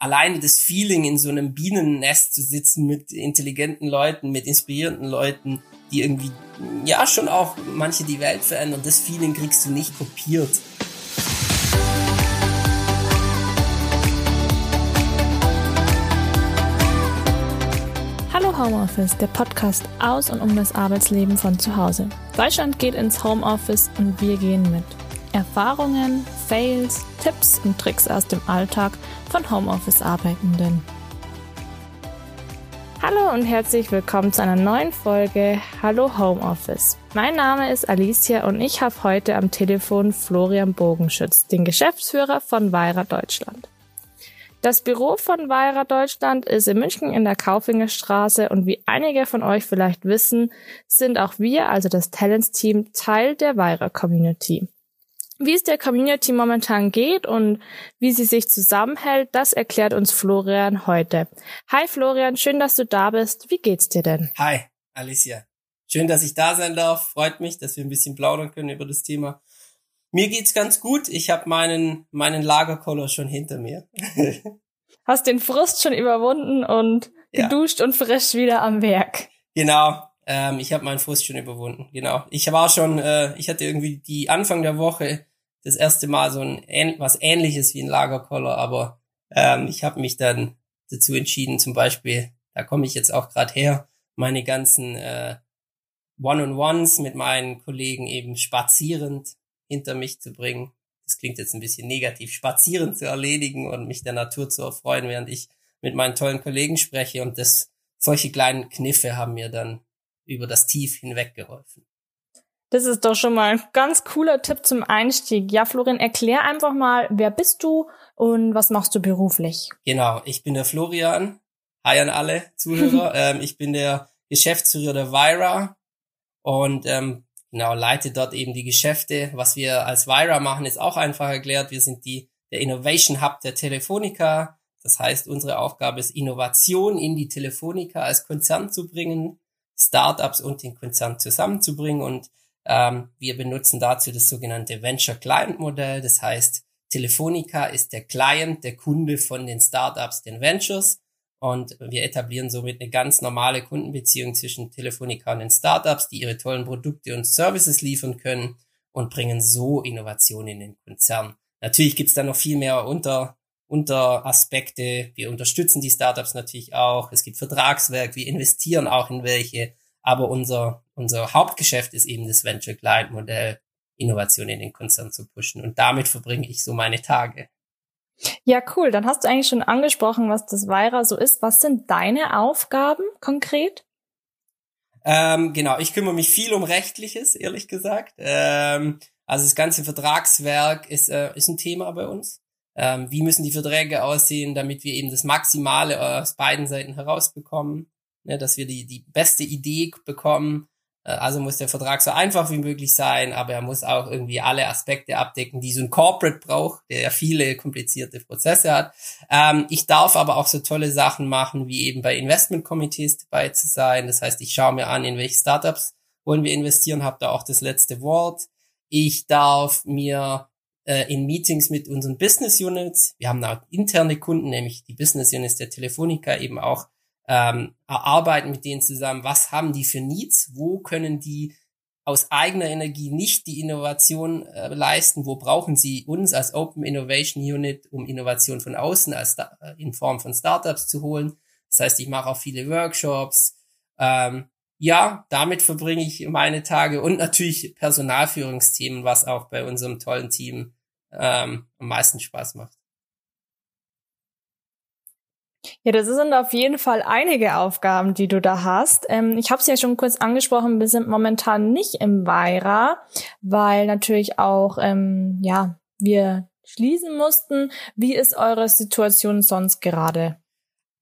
alleine das Feeling in so einem Bienennest zu sitzen mit intelligenten Leuten, mit inspirierenden Leuten, die irgendwie, ja, schon auch manche die Welt verändern, das Feeling kriegst du nicht kopiert. Hallo Homeoffice, der Podcast aus und um das Arbeitsleben von zu Hause. Deutschland geht ins Homeoffice und wir gehen mit. Erfahrungen, Fails, Tipps und Tricks aus dem Alltag von Homeoffice-Arbeitenden. Hallo und herzlich willkommen zu einer neuen Folge Hallo Homeoffice. Mein Name ist Alicia und ich habe heute am Telefon Florian Bogenschütz, den Geschäftsführer von Weira Deutschland. Das Büro von Weira Deutschland ist in München in der Kaufingerstraße und wie einige von euch vielleicht wissen, sind auch wir, also das Talents-Team, Teil der Weira Community. Wie es der Community momentan geht und wie sie sich zusammenhält, das erklärt uns Florian heute. Hi Florian, schön, dass du da bist. Wie geht's dir denn? Hi, Alicia. Schön, dass ich da sein darf. Freut mich, dass wir ein bisschen plaudern können über das Thema. Mir geht's ganz gut. Ich habe meinen meinen Lagerkoller schon hinter mir. Hast den Frust schon überwunden und geduscht ja. und frisch wieder am Werk. Genau, ähm, ich habe meinen Frust schon überwunden, genau. Ich war schon, äh, ich hatte irgendwie die Anfang der Woche das erste Mal so ein was ähnliches wie ein Lagerkoller, aber ähm, ich habe mich dann dazu entschieden, zum Beispiel, da komme ich jetzt auch gerade her, meine ganzen äh, One-on-Ones mit meinen Kollegen eben spazierend hinter mich zu bringen. Das klingt jetzt ein bisschen negativ, spazierend zu erledigen und mich der Natur zu erfreuen, während ich mit meinen tollen Kollegen spreche und das solche kleinen Kniffe haben mir dann über das Tief hinweg geholfen. Das ist doch schon mal ein ganz cooler Tipp zum Einstieg. Ja, Florian, erklär einfach mal, wer bist du und was machst du beruflich? Genau, ich bin der Florian. Hi an alle Zuhörer. ähm, ich bin der Geschäftsführer der Vira und ähm, genau leite dort eben die Geschäfte. Was wir als Vira machen, ist auch einfach erklärt. Wir sind die der Innovation Hub der Telefonica. Das heißt, unsere Aufgabe ist, Innovation in die Telefonica als Konzern zu bringen. Startups und den Konzern zusammenzubringen. Und ähm, wir benutzen dazu das sogenannte Venture Client Modell. Das heißt, Telefonica ist der Client, der Kunde von den Startups, den Ventures. Und wir etablieren somit eine ganz normale Kundenbeziehung zwischen Telefonica und den Startups, die ihre tollen Produkte und Services liefern können und bringen so Innovationen in den Konzern. Natürlich gibt's da noch viel mehr unter unter Aspekte. Wir unterstützen die Startups natürlich auch. Es gibt Vertragswerk, wir investieren auch in welche. Aber unser, unser Hauptgeschäft ist eben das Venture Client Modell, Innovation in den Konzern zu pushen. Und damit verbringe ich so meine Tage. Ja, cool. Dann hast du eigentlich schon angesprochen, was das Weira so ist. Was sind deine Aufgaben konkret? Ähm, genau, ich kümmere mich viel um Rechtliches, ehrlich gesagt. Ähm, also das ganze Vertragswerk ist, äh, ist ein Thema bei uns ähm, wie müssen die Verträge aussehen, damit wir eben das Maximale aus beiden Seiten herausbekommen, ne, dass wir die, die beste Idee bekommen. Äh, also muss der Vertrag so einfach wie möglich sein, aber er muss auch irgendwie alle Aspekte abdecken, die so ein Corporate braucht, der ja viele komplizierte Prozesse hat. Ähm, ich darf aber auch so tolle Sachen machen, wie eben bei Investmentkomitees dabei zu sein. Das heißt, ich schaue mir an, in welche Startups wollen wir investieren, habe da auch das letzte Wort. Ich darf mir äh, in Meetings mit unseren Business Units. Wir haben auch interne Kunden, nämlich die Business Units der Telefonica eben auch ähm, erarbeiten mit denen zusammen, was haben die für Needs, wo können die aus eigener Energie nicht die Innovation äh, leisten, wo brauchen sie uns als Open Innovation Unit, um Innovation von außen als äh, in Form von Startups zu holen. Das heißt, ich mache auch viele Workshops. Ähm, ja, damit verbringe ich meine Tage und natürlich Personalführungsthemen, was auch bei unserem tollen Team ähm, am meisten Spaß macht. Ja, das sind auf jeden Fall einige Aufgaben, die du da hast. Ähm, ich habe es ja schon kurz angesprochen, wir sind momentan nicht im Weira, weil natürlich auch, ähm, ja, wir schließen mussten. Wie ist eure Situation sonst gerade?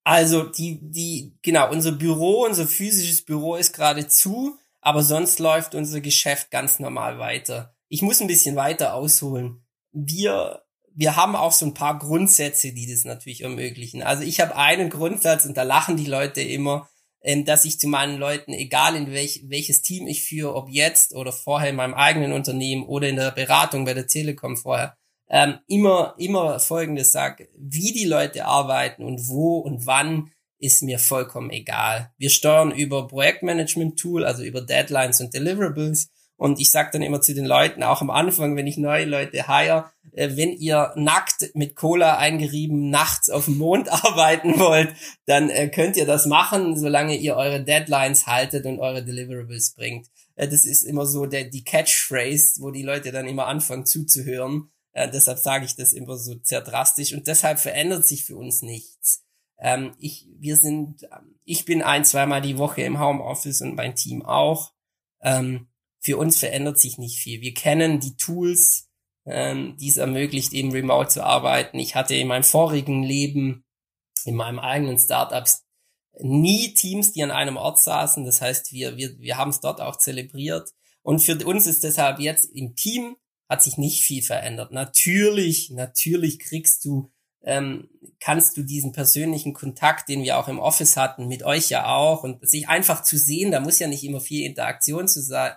Also die, die, genau, unser Büro, unser physisches Büro ist gerade zu, aber sonst läuft unser Geschäft ganz normal weiter. Ich muss ein bisschen weiter ausholen wir, wir haben auch so ein paar Grundsätze, die das natürlich ermöglichen. Also ich habe einen Grundsatz und da lachen die Leute immer, ähm, dass ich zu meinen Leuten, egal in welch, welches Team ich führe, ob jetzt oder vorher in meinem eigenen Unternehmen oder in der Beratung bei der Telekom vorher, ähm, immer, immer Folgendes sage, wie die Leute arbeiten und wo und wann ist mir vollkommen egal. Wir steuern über Projektmanagement-Tool, also über Deadlines und Deliverables. Und ich sage dann immer zu den Leuten, auch am Anfang, wenn ich neue Leute hire, äh, wenn ihr nackt mit Cola eingerieben nachts auf dem Mond arbeiten wollt, dann äh, könnt ihr das machen, solange ihr eure Deadlines haltet und eure Deliverables bringt. Äh, das ist immer so der, die Catchphrase, wo die Leute dann immer anfangen zuzuhören. Äh, deshalb sage ich das immer so sehr drastisch und deshalb verändert sich für uns nichts. Ähm, ich, wir sind, ähm, ich bin ein, zweimal die Woche im Homeoffice und mein Team auch. Ähm, für uns verändert sich nicht viel. Wir kennen die Tools, ähm, die es ermöglicht, eben remote zu arbeiten. Ich hatte in meinem vorigen Leben, in meinem eigenen Startups, nie Teams, die an einem Ort saßen. Das heißt, wir, wir, wir haben es dort auch zelebriert. Und für uns ist deshalb jetzt im Team hat sich nicht viel verändert. Natürlich, natürlich kriegst du ähm, kannst du diesen persönlichen Kontakt, den wir auch im Office hatten, mit euch ja auch und sich einfach zu sehen, da muss ja nicht immer viel Interaktion zu sein,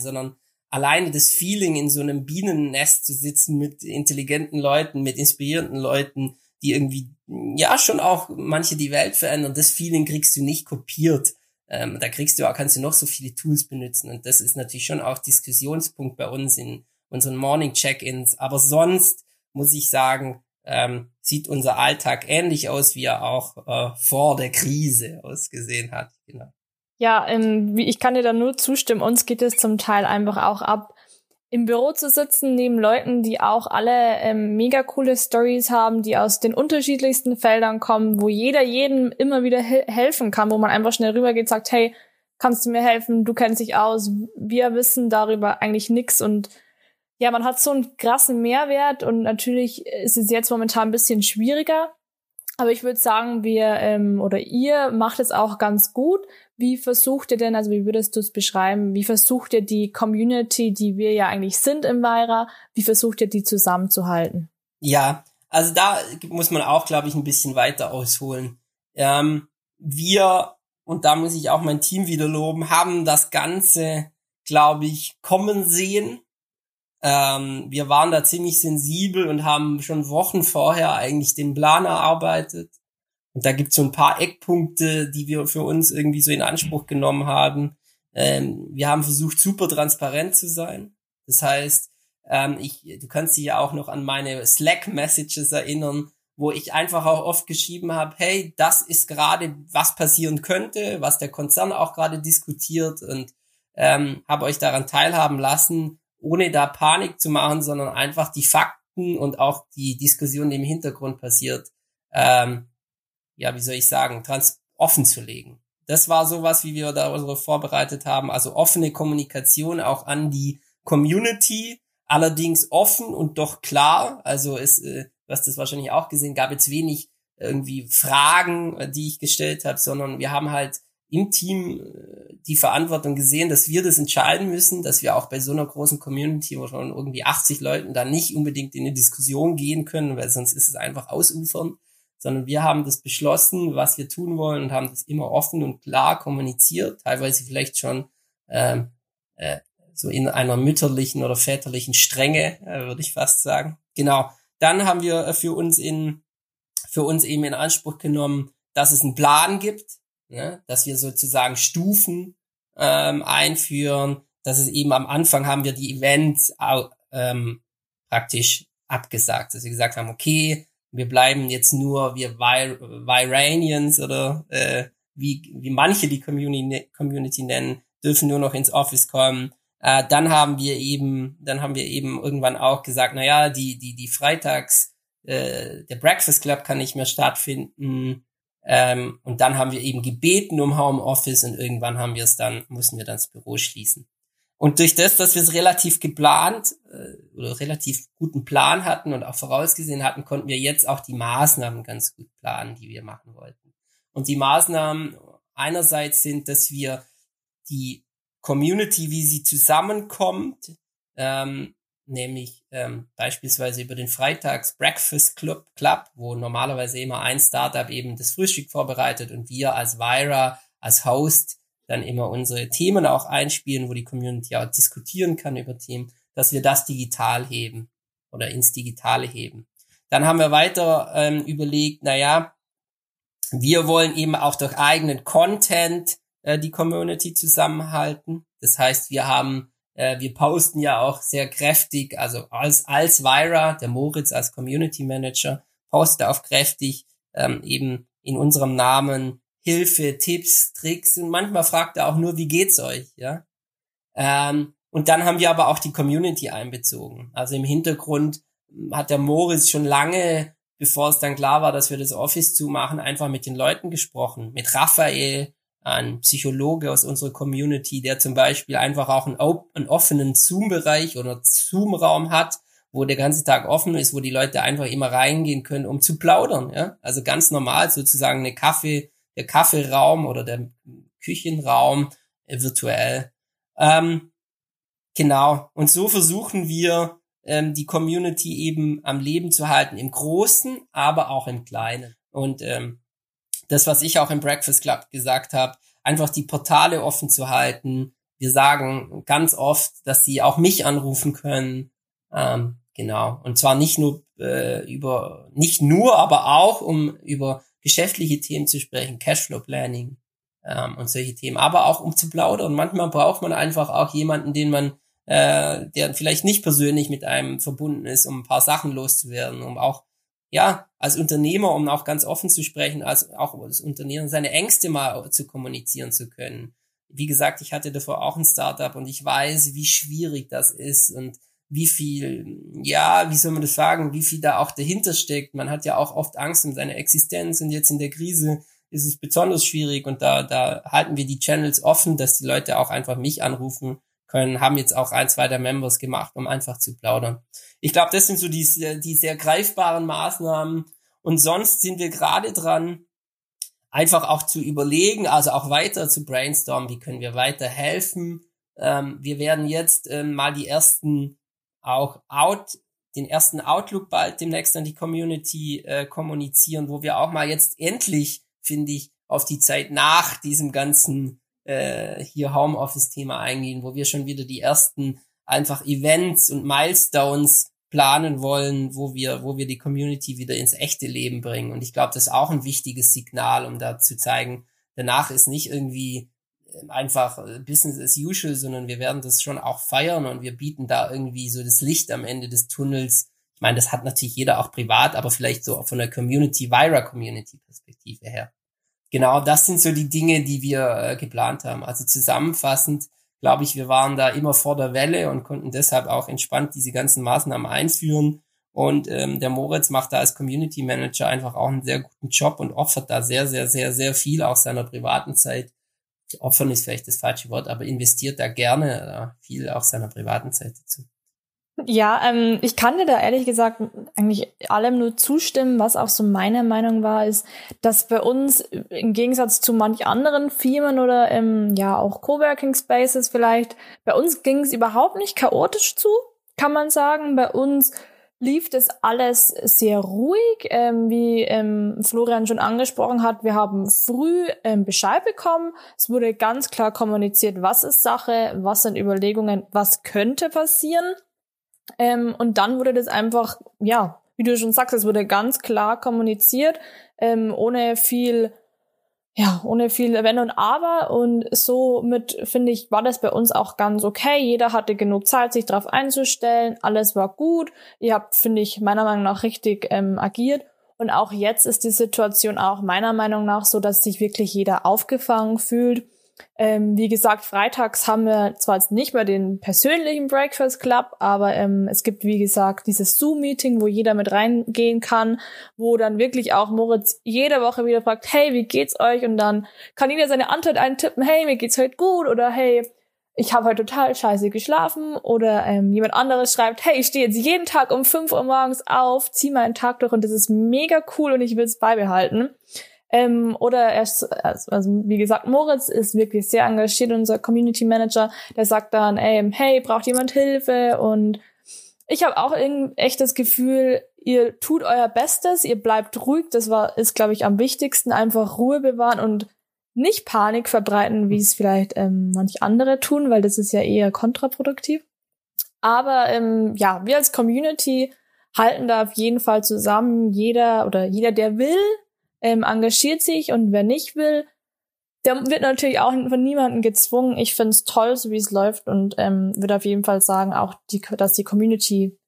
sondern alleine das Feeling in so einem Bienennest zu sitzen mit intelligenten Leuten, mit inspirierenden Leuten, die irgendwie ja schon auch manche die Welt verändern, das Feeling kriegst du nicht kopiert. Ähm, da kriegst du auch, kannst du noch so viele Tools benutzen und das ist natürlich schon auch Diskussionspunkt bei uns in unseren Morning Check-ins. Aber sonst muss ich sagen, ähm, sieht unser Alltag ähnlich aus, wie er auch äh, vor der Krise ausgesehen hat. Genau. Ja, ähm, ich kann dir da nur zustimmen. Uns geht es zum Teil einfach auch ab, im Büro zu sitzen neben Leuten, die auch alle ähm, mega coole Stories haben, die aus den unterschiedlichsten Feldern kommen, wo jeder jedem immer wieder he helfen kann, wo man einfach schnell rübergeht, sagt, hey, kannst du mir helfen? Du kennst dich aus. Wir wissen darüber eigentlich nix und ja, man hat so einen krassen Mehrwert und natürlich ist es jetzt momentan ein bisschen schwieriger. Aber ich würde sagen, wir ähm, oder ihr macht es auch ganz gut. Wie versucht ihr denn, also wie würdest du es beschreiben, wie versucht ihr die Community, die wir ja eigentlich sind im Weira, wie versucht ihr die zusammenzuhalten? Ja, also da muss man auch, glaube ich, ein bisschen weiter ausholen. Ähm, wir, und da muss ich auch mein Team wieder loben, haben das Ganze, glaube ich, kommen sehen ähm, wir waren da ziemlich sensibel und haben schon Wochen vorher eigentlich den Plan erarbeitet. Und da gibt es so ein paar Eckpunkte, die wir für uns irgendwie so in Anspruch genommen haben. Ähm, wir haben versucht, super transparent zu sein. Das heißt, ähm, ich, du kannst dich ja auch noch an meine Slack-Messages erinnern, wo ich einfach auch oft geschrieben habe, hey, das ist gerade, was passieren könnte, was der Konzern auch gerade diskutiert und ähm, habe euch daran teilhaben lassen ohne da Panik zu machen, sondern einfach die Fakten und auch die Diskussion, die im Hintergrund passiert, ähm, ja, wie soll ich sagen, trans offen zu legen. Das war sowas, wie wir darüber vorbereitet haben. Also offene Kommunikation auch an die Community, allerdings offen und doch klar. Also es, äh, du hast das wahrscheinlich auch gesehen, gab jetzt wenig irgendwie Fragen, äh, die ich gestellt habe, sondern wir haben halt im Team äh, die Verantwortung gesehen, dass wir das entscheiden müssen, dass wir auch bei so einer großen Community, wo schon irgendwie 80 Leuten da nicht unbedingt in eine Diskussion gehen können, weil sonst ist es einfach ausufern, sondern wir haben das beschlossen, was wir tun wollen und haben das immer offen und klar kommuniziert, teilweise vielleicht schon ähm, äh, so in einer mütterlichen oder väterlichen Strenge, äh, würde ich fast sagen. Genau. Dann haben wir äh, für uns in für uns eben in Anspruch genommen, dass es einen Plan gibt, ne? dass wir sozusagen Stufen ähm, einführen, dass es eben am Anfang haben wir die Events ähm, praktisch abgesagt, dass wir gesagt haben, okay, wir bleiben jetzt nur, wir Viranians oder äh, wie, wie manche die Community, Community nennen, dürfen nur noch ins Office kommen. Äh, dann haben wir eben, dann haben wir eben irgendwann auch gesagt, na ja, die, die, die Freitags, äh, der Breakfast Club kann nicht mehr stattfinden. Ähm, und dann haben wir eben gebeten um Homeoffice und irgendwann haben wir es dann, mussten wir dann das Büro schließen. Und durch das, dass wir es relativ geplant äh, oder relativ guten Plan hatten und auch vorausgesehen hatten, konnten wir jetzt auch die Maßnahmen ganz gut planen, die wir machen wollten. Und die Maßnahmen einerseits sind, dass wir die Community, wie sie zusammenkommt, ähm, nämlich ähm, beispielsweise über den Freitags Breakfast Club, Club, wo normalerweise immer ein Startup eben das Frühstück vorbereitet und wir als Vira, als Host dann immer unsere Themen auch einspielen, wo die Community auch diskutieren kann über Themen, dass wir das digital heben. oder ins Digitale heben. Dann haben wir weiter ähm, überlegt, na ja, wir wollen eben auch durch eigenen Content äh, die Community zusammenhalten. Das heißt, wir haben, äh, wir posten ja auch sehr kräftig, also als, als Vira, der Moritz als Community Manager, postet auch kräftig ähm, eben in unserem Namen Hilfe, Tipps, Tricks und manchmal fragt er auch nur, wie geht's euch, ja? Ähm, und dann haben wir aber auch die Community einbezogen. Also im Hintergrund hat der Moritz schon lange, bevor es dann klar war, dass wir das Office zumachen, einfach mit den Leuten gesprochen. Mit Raphael, ein Psychologe aus unserer Community, der zum Beispiel einfach auch einen, einen offenen Zoom-Bereich oder Zoom-Raum hat, wo der ganze Tag offen ist, wo die Leute einfach immer reingehen können, um zu plaudern. Ja? Also ganz normal sozusagen eine Kaffee, der Kaffeeraum oder der Küchenraum äh, virtuell. Ähm, genau. Und so versuchen wir ähm, die Community eben am Leben zu halten, im Großen, aber auch im Kleinen. Und ähm, das, was ich auch im Breakfast Club gesagt habe, einfach die Portale offen zu halten. Wir sagen ganz oft, dass sie auch mich anrufen können. Ähm, genau. Und zwar nicht nur äh, über, nicht nur, aber auch um über geschäftliche Themen zu sprechen, Cashflow Planning ähm, und solche Themen, aber auch um zu plaudern. Manchmal braucht man einfach auch jemanden, den man äh, der vielleicht nicht persönlich mit einem verbunden ist, um ein paar Sachen loszuwerden, um auch, ja, als Unternehmer, um auch ganz offen zu sprechen, als auch als Unternehmer seine Ängste mal zu kommunizieren zu können. Wie gesagt, ich hatte davor auch ein Startup und ich weiß, wie schwierig das ist und wie viel, ja, wie soll man das sagen, wie viel da auch dahinter steckt. Man hat ja auch oft Angst um seine Existenz und jetzt in der Krise ist es besonders schwierig und da, da halten wir die Channels offen, dass die Leute auch einfach mich anrufen können, haben jetzt auch ein, zwei der Members gemacht, um einfach zu plaudern. Ich glaube, das sind so die, die sehr greifbaren Maßnahmen. Und sonst sind wir gerade dran, einfach auch zu überlegen, also auch weiter zu brainstormen, wie können wir weiter helfen. Ähm, wir werden jetzt ähm, mal die ersten auch out, den ersten Outlook bald demnächst an die Community äh, kommunizieren, wo wir auch mal jetzt endlich, finde ich, auf die Zeit nach diesem ganzen äh, hier Homeoffice-Thema eingehen, wo wir schon wieder die ersten einfach Events und Milestones planen wollen, wo wir, wo wir die Community wieder ins echte Leben bringen. Und ich glaube, das ist auch ein wichtiges Signal, um da zu zeigen, danach ist nicht irgendwie einfach äh, Business as usual, sondern wir werden das schon auch feiern und wir bieten da irgendwie so das Licht am Ende des Tunnels. Ich meine, das hat natürlich jeder auch privat, aber vielleicht so von der Community, Vira Community Perspektive her genau, das sind so die Dinge, die wir äh, geplant haben. Also zusammenfassend glaube ich, wir waren da immer vor der Welle und konnten deshalb auch entspannt diese ganzen Maßnahmen einführen. Und ähm, der Moritz macht da als Community Manager einfach auch einen sehr guten Job und opfert da sehr, sehr, sehr, sehr viel aus seiner privaten Zeit. Opfern ist vielleicht das falsche Wort, aber investiert da gerne äh, viel aus seiner privaten Zeit dazu. Ja, ähm, ich kann dir da ehrlich gesagt eigentlich allem nur zustimmen. Was auch so meine Meinung war, ist, dass bei uns im Gegensatz zu manch anderen Firmen oder ähm, ja auch Coworking Spaces vielleicht, bei uns ging es überhaupt nicht chaotisch zu, kann man sagen. Bei uns lief das alles sehr ruhig, ähm, wie ähm, Florian schon angesprochen hat. Wir haben früh ähm, Bescheid bekommen. Es wurde ganz klar kommuniziert, was ist Sache, was sind Überlegungen, was könnte passieren. Ähm, und dann wurde das einfach, ja, wie du schon sagst, es wurde ganz klar kommuniziert, ähm, ohne viel, ja, ohne viel Wenn und Aber. Und somit, finde ich, war das bei uns auch ganz okay. Jeder hatte genug Zeit, sich darauf einzustellen. Alles war gut. Ihr habt, finde ich, meiner Meinung nach richtig ähm, agiert. Und auch jetzt ist die Situation auch meiner Meinung nach so, dass sich wirklich jeder aufgefangen fühlt ähm, wie gesagt, freitags haben wir zwar jetzt nicht mehr den persönlichen Breakfast Club, aber ähm, es gibt, wie gesagt, dieses Zoom-Meeting, wo jeder mit reingehen kann, wo dann wirklich auch Moritz jede Woche wieder fragt, hey, wie geht's euch? Und dann kann jeder seine Antwort eintippen, hey, mir geht's heute gut oder hey, ich habe heute total scheiße geschlafen oder ähm, jemand anderes schreibt, hey, ich stehe jetzt jeden Tag um 5 Uhr morgens auf, zieh meinen Tag durch und das ist mega cool und ich will es beibehalten. Ähm, oder er ist, also wie gesagt, Moritz ist wirklich sehr engagiert, unser Community Manager, der sagt dann, ey, hey, braucht jemand Hilfe? Und ich habe auch echt das Gefühl, ihr tut euer Bestes, ihr bleibt ruhig, das war, ist, glaube ich, am wichtigsten, einfach Ruhe bewahren und nicht Panik verbreiten, wie es vielleicht ähm, manche andere tun, weil das ist ja eher kontraproduktiv. Aber ähm, ja, wir als Community halten da auf jeden Fall zusammen. Jeder oder jeder, der will, ähm, engagiert sich und wer nicht will, der wird natürlich auch von niemandem gezwungen. Ich finde es toll, so wie es läuft und ähm, würde auf jeden Fall sagen, auch die, dass die Community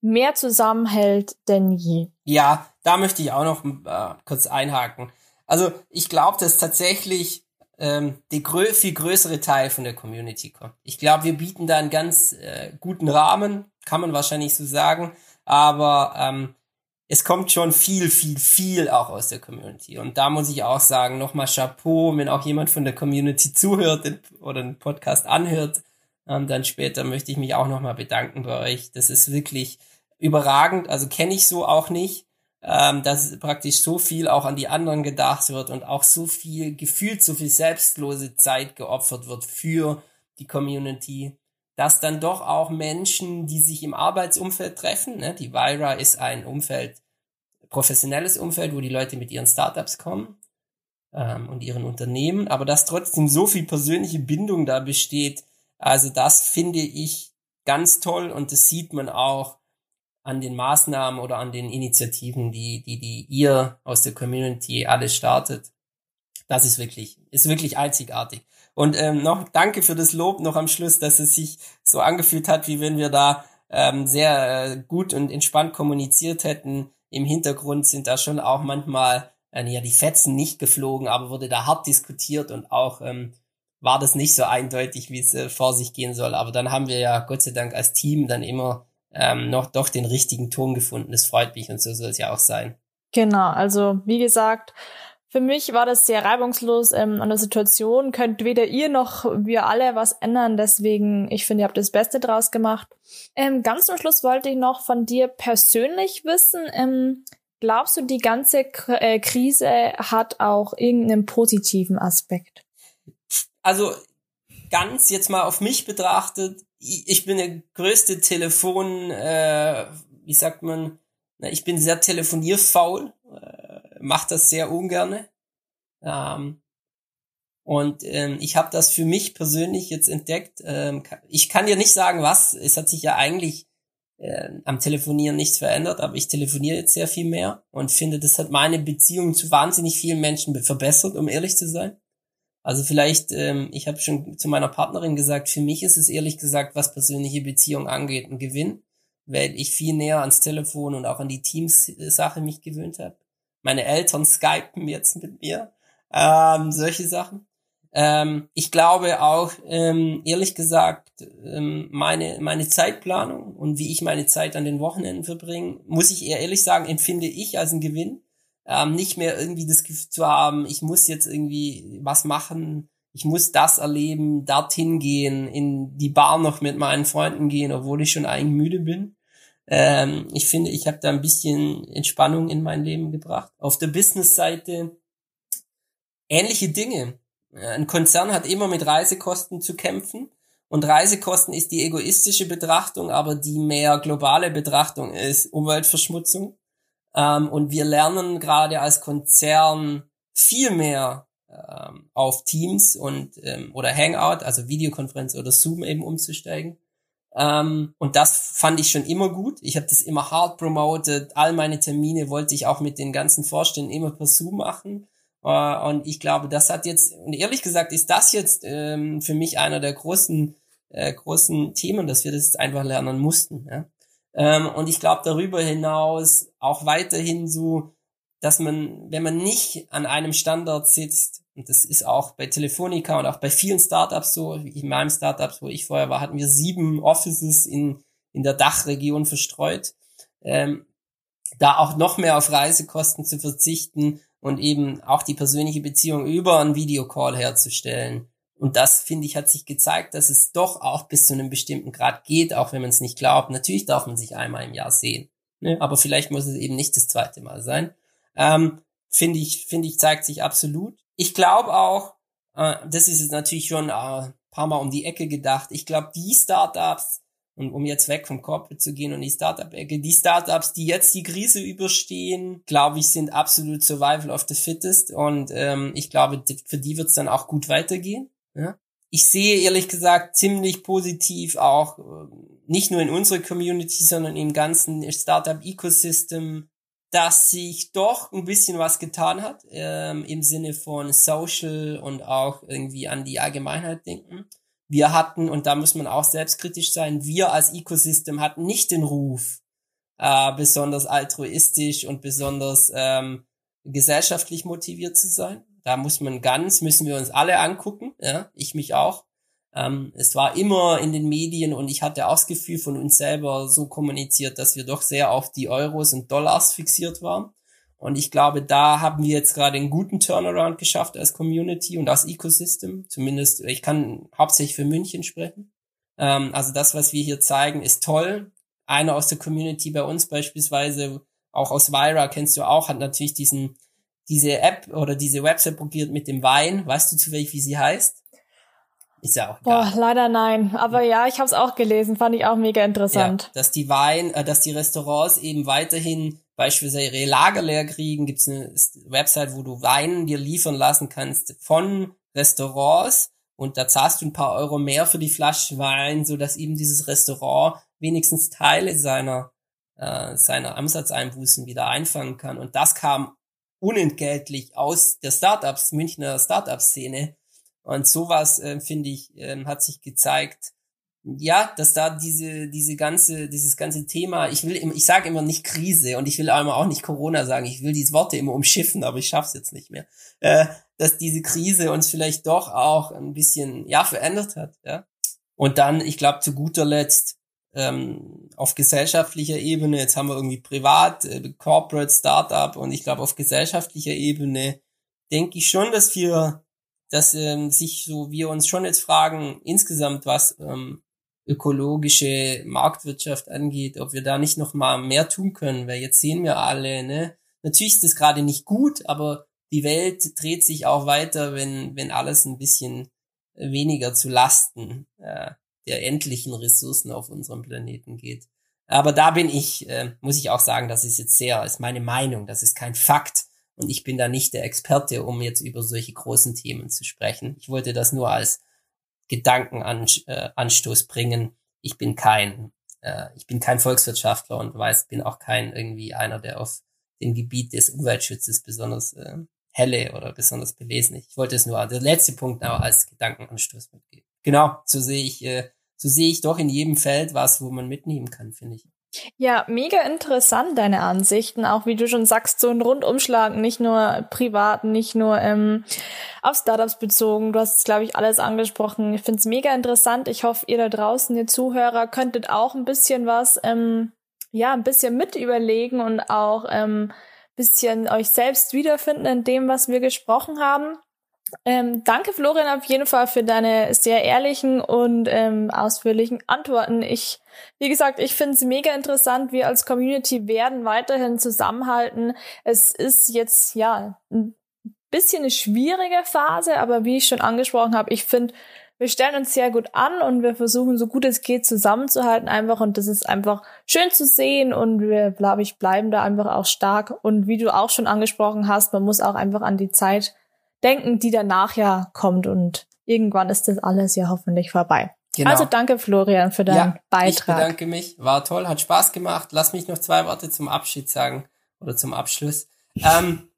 mehr zusammenhält denn je. Ja, da möchte ich auch noch äh, kurz einhaken. Also ich glaube, dass tatsächlich ähm, der grö viel größere Teil von der Community kommt. Ich glaube, wir bieten da einen ganz äh, guten Rahmen, kann man wahrscheinlich so sagen, aber ähm, es kommt schon viel, viel, viel auch aus der Community. Und da muss ich auch sagen, nochmal Chapeau, wenn auch jemand von der Community zuhört oder einen Podcast anhört, ähm, dann später möchte ich mich auch nochmal bedanken bei euch. Das ist wirklich überragend, also kenne ich so auch nicht, ähm, dass praktisch so viel auch an die anderen gedacht wird und auch so viel gefühlt so viel selbstlose Zeit geopfert wird für die Community, dass dann doch auch Menschen, die sich im Arbeitsumfeld treffen, ne, die Vira ist ein Umfeld, professionelles Umfeld, wo die Leute mit ihren Startups kommen ähm, und ihren Unternehmen, aber dass trotzdem so viel persönliche Bindung da besteht, also das finde ich ganz toll und das sieht man auch an den Maßnahmen oder an den Initiativen, die, die, die ihr aus der Community alles startet. Das ist wirklich, ist wirklich einzigartig. Und ähm, noch danke für das Lob noch am Schluss, dass es sich so angefühlt hat, wie wenn wir da ähm, sehr äh, gut und entspannt kommuniziert hätten. Im Hintergrund sind da schon auch manchmal äh, ja die Fetzen nicht geflogen, aber wurde da hart diskutiert und auch ähm, war das nicht so eindeutig, wie es äh, vor sich gehen soll. Aber dann haben wir ja Gott sei Dank als Team dann immer ähm, noch doch den richtigen Ton gefunden. Das freut mich und so soll es ja auch sein. Genau, also wie gesagt, für mich war das sehr reibungslos ähm, an der Situation. Könnt weder ihr noch wir alle was ändern. Deswegen, ich finde, ihr habt das Beste draus gemacht. Ähm, ganz zum Schluss wollte ich noch von dir persönlich wissen. Ähm, glaubst du, die ganze K äh, Krise hat auch irgendeinen positiven Aspekt? Also ganz jetzt mal auf mich betrachtet, ich bin der größte Telefon, äh, wie sagt man, ich bin sehr telefonierfaul, äh, mach das sehr ungerne. Ähm, und ähm, ich habe das für mich persönlich jetzt entdeckt. Ähm, ich kann dir nicht sagen, was. Es hat sich ja eigentlich äh, am Telefonieren nichts verändert, aber ich telefoniere jetzt sehr viel mehr und finde, das hat meine Beziehung zu wahnsinnig vielen Menschen verbessert, um ehrlich zu sein. Also vielleicht, ähm, ich habe schon zu meiner Partnerin gesagt, für mich ist es ehrlich gesagt, was persönliche Beziehung angeht, ein Gewinn, weil ich viel näher ans Telefon und auch an die Teams-Sache mich gewöhnt habe. Meine Eltern skypen jetzt mit mir, ähm, solche Sachen. Ähm, ich glaube auch, ähm, ehrlich gesagt, ähm, meine, meine Zeitplanung und wie ich meine Zeit an den Wochenenden verbringe, muss ich eher ehrlich sagen, empfinde ich als ein Gewinn ähm, nicht mehr irgendwie das Gefühl zu haben, ich muss jetzt irgendwie was machen, ich muss das erleben, dorthin gehen, in die Bar noch mit meinen Freunden gehen, obwohl ich schon eigentlich müde bin. Ähm, ich finde, ich habe da ein bisschen Entspannung in mein Leben gebracht. Auf der Business-Seite ähnliche Dinge. Ein Konzern hat immer mit Reisekosten zu kämpfen. Und Reisekosten ist die egoistische Betrachtung, aber die mehr globale Betrachtung ist Umweltverschmutzung. Ähm, und wir lernen gerade als Konzern viel mehr ähm, auf Teams und ähm, oder Hangout, also Videokonferenz oder Zoom eben umzusteigen. Ähm, und das fand ich schon immer gut. Ich habe das immer hart promoted. All meine Termine wollte ich auch mit den ganzen Vorständen immer per Zoom machen. Äh, und ich glaube, das hat jetzt, und ehrlich gesagt, ist das jetzt ähm, für mich einer der großen, äh, großen Themen, dass wir das einfach lernen mussten. Ja? Ähm, und ich glaube darüber hinaus auch weiterhin so, dass man, wenn man nicht an einem Standort sitzt, und das ist auch bei Telefonica und auch bei vielen Startups so, in meinem Startup, wo ich vorher war, hatten wir sieben Offices in, in der Dachregion verstreut, ähm, da auch noch mehr auf Reisekosten zu verzichten und eben auch die persönliche Beziehung über einen Videocall herzustellen und das, finde ich, hat sich gezeigt, dass es doch auch bis zu einem bestimmten Grad geht, auch wenn man es nicht glaubt. Natürlich darf man sich einmal im Jahr sehen. Ne? Aber vielleicht muss es eben nicht das zweite Mal sein. Ähm, finde ich, finde ich, zeigt sich absolut. Ich glaube auch, äh, das ist jetzt natürlich schon äh, paar Mal um die Ecke gedacht. Ich glaube, die Startups, und um jetzt weg vom Corporate zu gehen und die Startup-Ecke, die Startups, die jetzt die Krise überstehen, glaube ich, sind absolut Survival of the Fittest. Und ähm, ich glaube, für die wird es dann auch gut weitergehen. Ja? Ich sehe ehrlich gesagt ziemlich positiv auch äh, nicht nur in unserer Community, sondern im ganzen Startup-Ecosystem, dass sich doch ein bisschen was getan hat, ähm, im Sinne von Social und auch irgendwie an die Allgemeinheit denken. Wir hatten, und da muss man auch selbstkritisch sein, wir als Ecosystem hatten nicht den Ruf, äh, besonders altruistisch und besonders ähm, gesellschaftlich motiviert zu sein. Da muss man ganz, müssen wir uns alle angucken, ja, ich mich auch. Ähm, es war immer in den Medien und ich hatte auch das Gefühl von uns selber so kommuniziert, dass wir doch sehr auf die Euros und Dollars fixiert waren. Und ich glaube, da haben wir jetzt gerade einen guten Turnaround geschafft als Community und als Ecosystem. Zumindest, ich kann hauptsächlich für München sprechen. Ähm, also das, was wir hier zeigen, ist toll. Einer aus der Community bei uns beispielsweise, auch aus Vira kennst du auch, hat natürlich diesen, diese App oder diese Website probiert mit dem Wein. Weißt du zufällig, wie sie heißt? Ist ja auch egal. Boah, leider nein. Aber ja, ich habe es auch gelesen, fand ich auch mega interessant. Ja, dass die Wein, äh, dass die Restaurants eben weiterhin beispielsweise ihre Lager leer kriegen, gibt's eine Website, wo du Wein dir liefern lassen kannst von Restaurants und da zahlst du ein paar Euro mehr für die Flasche Wein, so dass eben dieses Restaurant wenigstens Teile seiner äh, seiner Umsatzeinbußen wieder einfangen kann. Und das kam unentgeltlich aus der Startups, Münchner Startup-Szene und sowas, äh, finde ich, äh, hat sich gezeigt, ja, dass da diese, diese ganze, dieses ganze Thema, ich will ich sage immer nicht Krise und ich will einmal auch nicht Corona sagen, ich will diese Worte immer umschiffen, aber ich schaff's jetzt nicht mehr, äh, dass diese Krise uns vielleicht doch auch ein bisschen, ja, verändert hat, ja. Und dann, ich glaube, zu guter Letzt, ähm, auf gesellschaftlicher Ebene, jetzt haben wir irgendwie privat, äh, Corporate, Startup und ich glaube, auf gesellschaftlicher Ebene denke ich schon, dass wir dass ähm, sich so wir uns schon jetzt fragen insgesamt was ähm, ökologische Marktwirtschaft angeht, ob wir da nicht noch mal mehr tun können, weil jetzt sehen wir alle, ne, natürlich ist das gerade nicht gut, aber die Welt dreht sich auch weiter, wenn wenn alles ein bisschen weniger zu Lasten äh, der endlichen Ressourcen auf unserem Planeten geht. Aber da bin ich, äh, muss ich auch sagen, das ist jetzt sehr, ist meine Meinung, das ist kein Fakt. Und ich bin da nicht der Experte, um jetzt über solche großen Themen zu sprechen. Ich wollte das nur als Gedankenanstoß äh, bringen. Ich bin kein, äh, ich bin kein Volkswirtschaftler und weiß, bin auch kein irgendwie einer, der auf dem Gebiet des Umweltschutzes besonders äh, helle oder besonders belesen ist. Ich wollte es nur, der letzte Punkt aber als Gedankenanstoß mitgeben. Genau, so sehe ich, äh, so sehe ich doch in jedem Feld was, wo man mitnehmen kann, finde ich. Ja, mega interessant, deine Ansichten. Auch wie du schon sagst, so ein Rundumschlag, nicht nur privat, nicht nur ähm, auf Startups bezogen. Du hast es, glaube ich, alles angesprochen. Ich finde es mega interessant. Ich hoffe, ihr da draußen, ihr Zuhörer, könntet auch ein bisschen was, ähm, ja, ein bisschen mit überlegen und auch ähm, bisschen euch selbst wiederfinden in dem, was wir gesprochen haben. Ähm, danke, Florian, auf jeden Fall für deine sehr ehrlichen und ähm, ausführlichen Antworten. Ich, wie gesagt, ich finde es mega interessant. Wir als Community werden weiterhin zusammenhalten. Es ist jetzt ja ein bisschen eine schwierige Phase, aber wie ich schon angesprochen habe, ich finde, wir stellen uns sehr gut an und wir versuchen so gut es geht zusammenzuhalten einfach und das ist einfach schön zu sehen und wir, glaube ich, bleiben da einfach auch stark und wie du auch schon angesprochen hast, man muss auch einfach an die Zeit denken, die danach ja kommt und irgendwann ist das alles ja hoffentlich vorbei. Genau. Also danke Florian für deinen ja, Beitrag. Ich bedanke mich, war toll, hat Spaß gemacht. Lass mich noch zwei Worte zum Abschied sagen oder zum Abschluss. Ähm,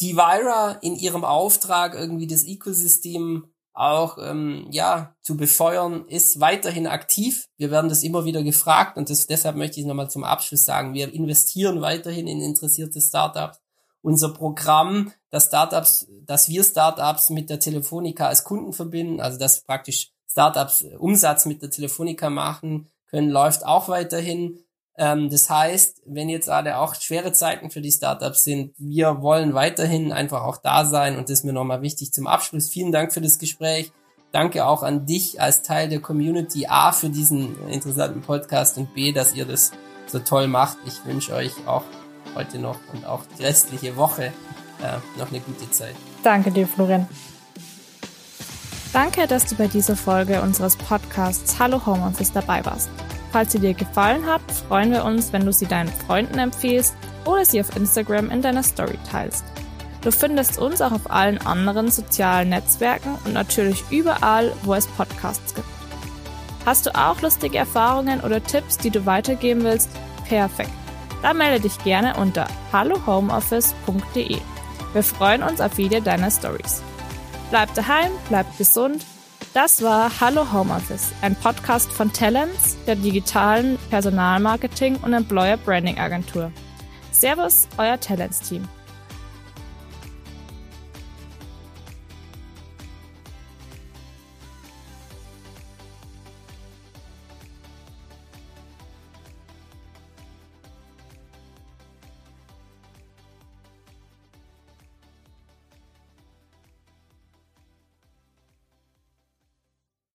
die Vira in ihrem Auftrag irgendwie das Ecosystem auch ähm, ja zu befeuern ist weiterhin aktiv. Wir werden das immer wieder gefragt und das, deshalb möchte ich nochmal zum Abschluss sagen: Wir investieren weiterhin in interessierte Startups unser Programm, dass Startups, dass wir Startups mit der Telefonica als Kunden verbinden, also dass praktisch Startups Umsatz mit der Telefonica machen können, läuft auch weiterhin. Ähm, das heißt, wenn jetzt alle auch schwere Zeiten für die Startups sind, wir wollen weiterhin einfach auch da sein und das ist mir nochmal wichtig zum Abschluss. Vielen Dank für das Gespräch. Danke auch an dich als Teil der Community A für diesen interessanten Podcast und B, dass ihr das so toll macht. Ich wünsche euch auch heute noch und auch die restliche Woche äh, noch eine gute Zeit. Danke dir, Florian. Danke, dass du bei dieser Folge unseres Podcasts Hallo Homeoffice dabei warst. Falls sie dir gefallen hat, freuen wir uns, wenn du sie deinen Freunden empfiehlst oder sie auf Instagram in deiner Story teilst. Du findest uns auch auf allen anderen sozialen Netzwerken und natürlich überall, wo es Podcasts gibt. Hast du auch lustige Erfahrungen oder Tipps, die du weitergeben willst? Perfekt. Dann melde dich gerne unter hallohomeoffice.de. Wir freuen uns auf jede deiner Stories. Bleib daheim, bleib gesund. Das war Hallo Homeoffice, ein Podcast von Talents, der digitalen Personalmarketing und Employer Branding Agentur. Servus, euer Talents-Team.